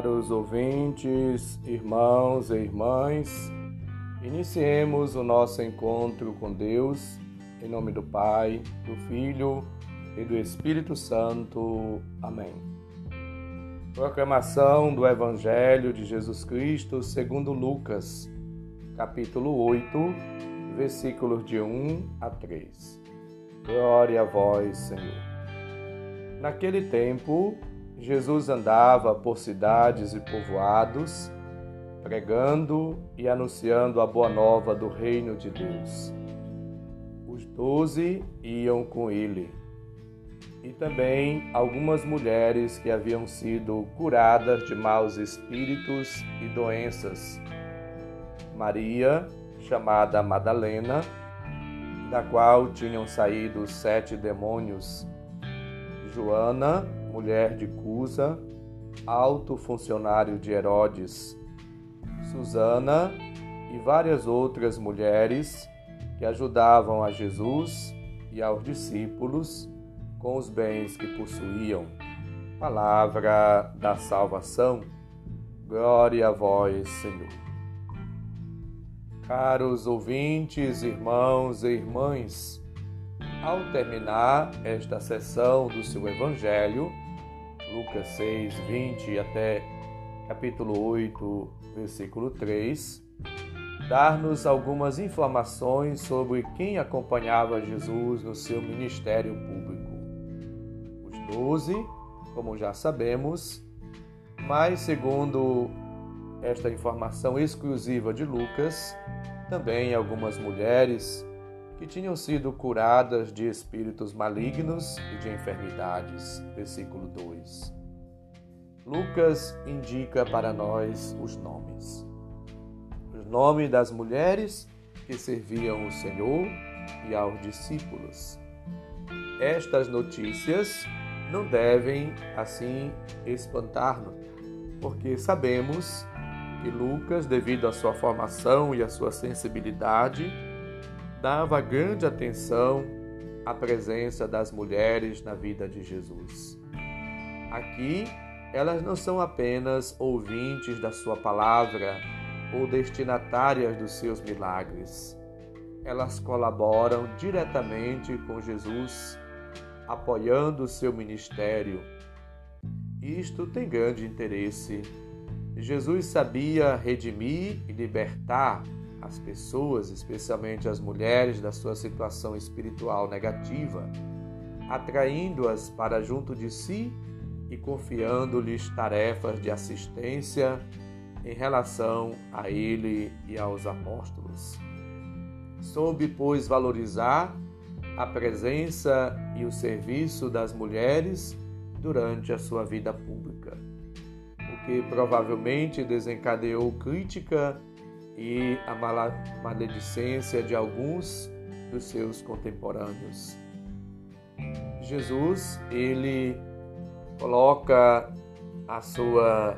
Caros ouvintes, irmãos e irmãs, iniciemos o nosso encontro com Deus em nome do Pai, do Filho e do Espírito Santo. Amém. Proclamação do Evangelho de Jesus Cristo segundo Lucas, capítulo 8, versículos de 1 a 3. Glória a vós, Senhor. Naquele tempo, Jesus andava por cidades e povoados, pregando e anunciando a boa nova do reino de Deus. Os doze iam com ele, e também algumas mulheres que haviam sido curadas de maus espíritos e doenças. Maria, chamada Madalena, da qual tinham saído sete demônios. Joana, mulher de Cusa, alto funcionário de Herodes, Susana e várias outras mulheres que ajudavam a Jesus e aos discípulos com os bens que possuíam. Palavra da salvação. Glória a vós, Senhor. Caros ouvintes, irmãos e irmãs, ao terminar esta sessão do seu Evangelho, Lucas 6, 20 até capítulo 8, versículo 3, dar-nos algumas informações sobre quem acompanhava Jesus no seu ministério público. Os doze, como já sabemos, mas segundo esta informação exclusiva de Lucas, também algumas mulheres que tinham sido curadas de espíritos malignos e de enfermidades. Versículo 2. Lucas indica para nós os nomes. Os nomes das mulheres que serviam o Senhor e aos discípulos. Estas notícias não devem, assim, espantar-nos, porque sabemos que Lucas, devido à sua formação e à sua sensibilidade, dava grande atenção à presença das mulheres na vida de Jesus. Aqui, elas não são apenas ouvintes da sua palavra ou destinatárias dos seus milagres. Elas colaboram diretamente com Jesus, apoiando o seu ministério. Isto tem grande interesse. Jesus sabia redimir e libertar as pessoas, especialmente as mulheres, da sua situação espiritual negativa, atraindo-as para junto de si e confiando-lhes tarefas de assistência em relação a ele e aos apóstolos. Soube, pois, valorizar a presença e o serviço das mulheres durante a sua vida pública, o que provavelmente desencadeou crítica e a maledicência de alguns dos seus contemporâneos. Jesus, ele coloca a sua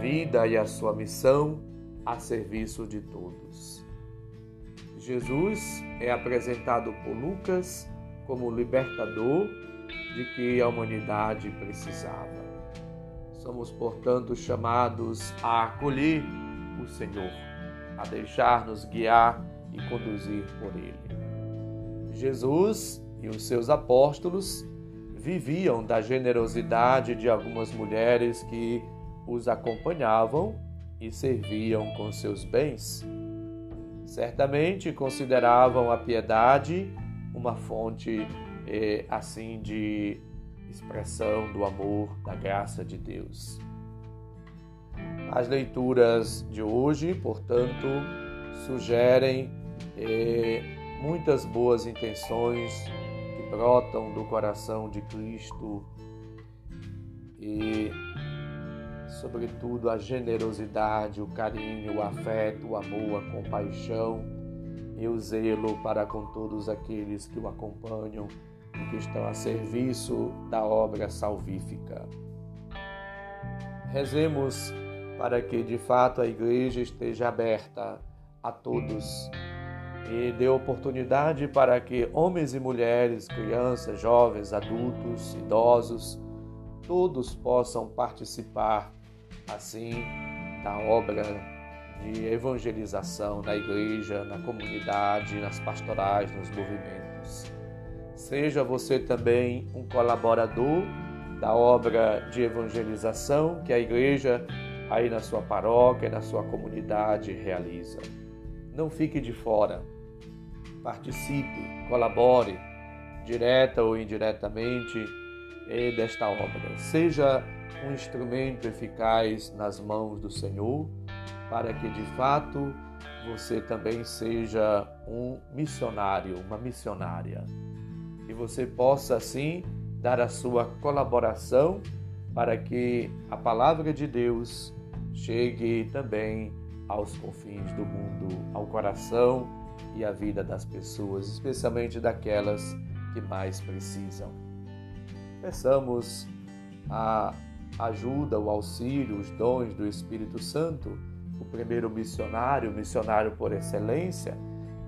vida e a sua missão a serviço de todos. Jesus é apresentado por Lucas como libertador de que a humanidade precisava. Somos, portanto, chamados a acolher o Senhor a deixar-nos guiar e conduzir por Ele. Jesus e os seus apóstolos viviam da generosidade de algumas mulheres que os acompanhavam e serviam com seus bens. Certamente consideravam a piedade uma fonte eh, assim de expressão do amor, da graça de Deus. As leituras de hoje, portanto, sugerem eh, muitas boas intenções que brotam do coração de Cristo e, sobretudo, a generosidade, o carinho, o afeto, o amor, a compaixão e o zelo para com todos aqueles que o acompanham e que estão a serviço da obra salvífica. Rezemos para que de fato a igreja esteja aberta a todos e dê oportunidade para que homens e mulheres, crianças, jovens, adultos, idosos, todos possam participar assim, da obra de evangelização na igreja, na comunidade, nas pastorais, nos movimentos. Seja você também um colaborador da obra de evangelização que a igreja aí na sua paróquia, na sua comunidade realiza. Não fique de fora. Participe, colabore, direta ou indiretamente, desta obra. Seja um instrumento eficaz nas mãos do Senhor, para que de fato você também seja um missionário, uma missionária. E você possa assim dar a sua colaboração para que a palavra de Deus chegue também aos confins do mundo, ao coração e à vida das pessoas, especialmente daquelas que mais precisam. Peçamos a ajuda, o auxílio, os dons do Espírito Santo, o primeiro missionário, missionário por excelência,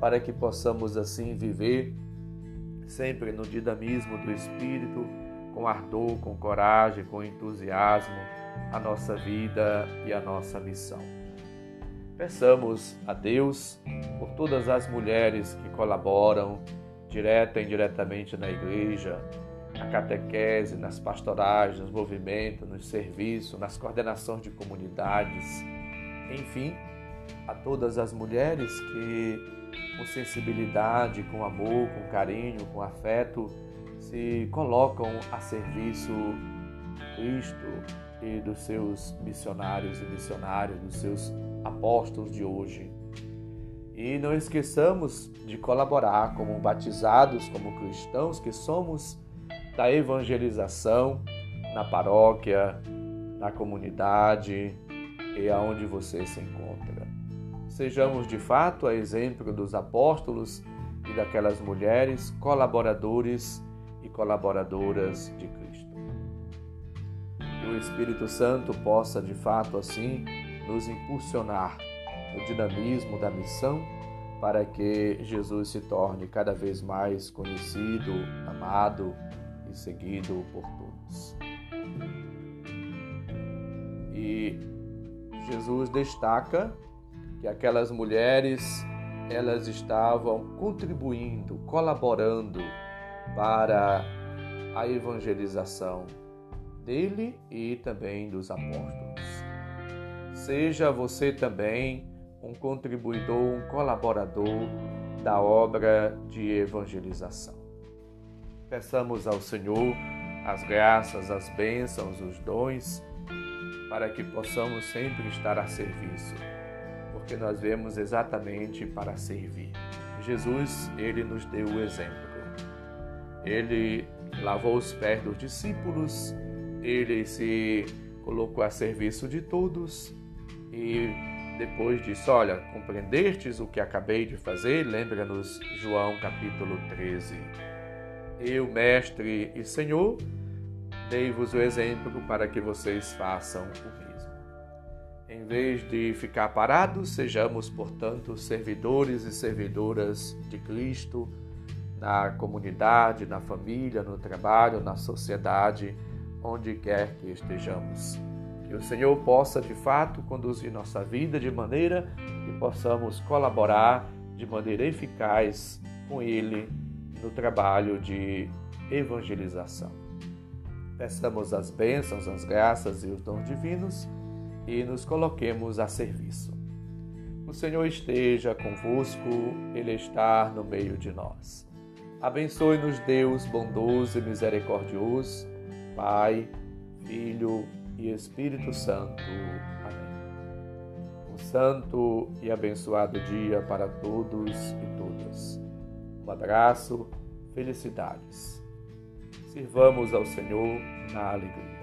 para que possamos assim viver sempre no dinamismo do Espírito, com ardor, com coragem, com entusiasmo, a nossa vida e a nossa missão. Peçamos a Deus por todas as mulheres que colaboram, direta e indiretamente na igreja, na catequese, nas pastorais, nos movimentos, nos serviços, nas coordenações de comunidades, enfim, a todas as mulheres que, com sensibilidade, com amor, com carinho, com afeto, se colocam a serviço de Cristo e dos seus missionários e missionárias, dos seus apóstolos de hoje. E não esqueçamos de colaborar como batizados, como cristãos que somos da evangelização na paróquia, na comunidade e aonde você se encontra. Sejamos de fato a exemplo dos apóstolos e daquelas mulheres colaboradores e colaboradoras de Cristo. O Espírito Santo possa de fato assim nos impulsionar no dinamismo da missão para que Jesus se torne cada vez mais conhecido, amado e seguido por todos. E Jesus destaca que aquelas mulheres elas estavam contribuindo, colaborando para a evangelização dele e também dos apóstolos. Seja você também um contribuidor, um colaborador da obra de evangelização. Peçamos ao Senhor as graças, as bênçãos, os dons, para que possamos sempre estar a serviço, porque nós vemos exatamente para servir. Jesus, ele nos deu o exemplo. Ele lavou os pés dos discípulos, ele se colocou a serviço de todos e depois disse: Olha, compreendestes o que acabei de fazer? Lembra-nos João capítulo 13. Eu, mestre e senhor, dei-vos o exemplo para que vocês façam o mesmo. Em vez de ficar parados, sejamos, portanto, servidores e servidoras de Cristo na comunidade, na família, no trabalho, na sociedade, onde quer que estejamos. Que o Senhor possa de fato conduzir nossa vida de maneira que possamos colaborar de maneira eficaz com Ele no trabalho de evangelização. Peçamos as bênçãos, as graças e os dons divinos e nos coloquemos a serviço. O Senhor esteja convosco, Ele está no meio de nós. Abençoe-nos, Deus bondoso e misericordioso, Pai, Filho e Espírito Santo. Amém. Um santo e abençoado dia para todos e todas. Um abraço, felicidades. Sirvamos ao Senhor na alegria.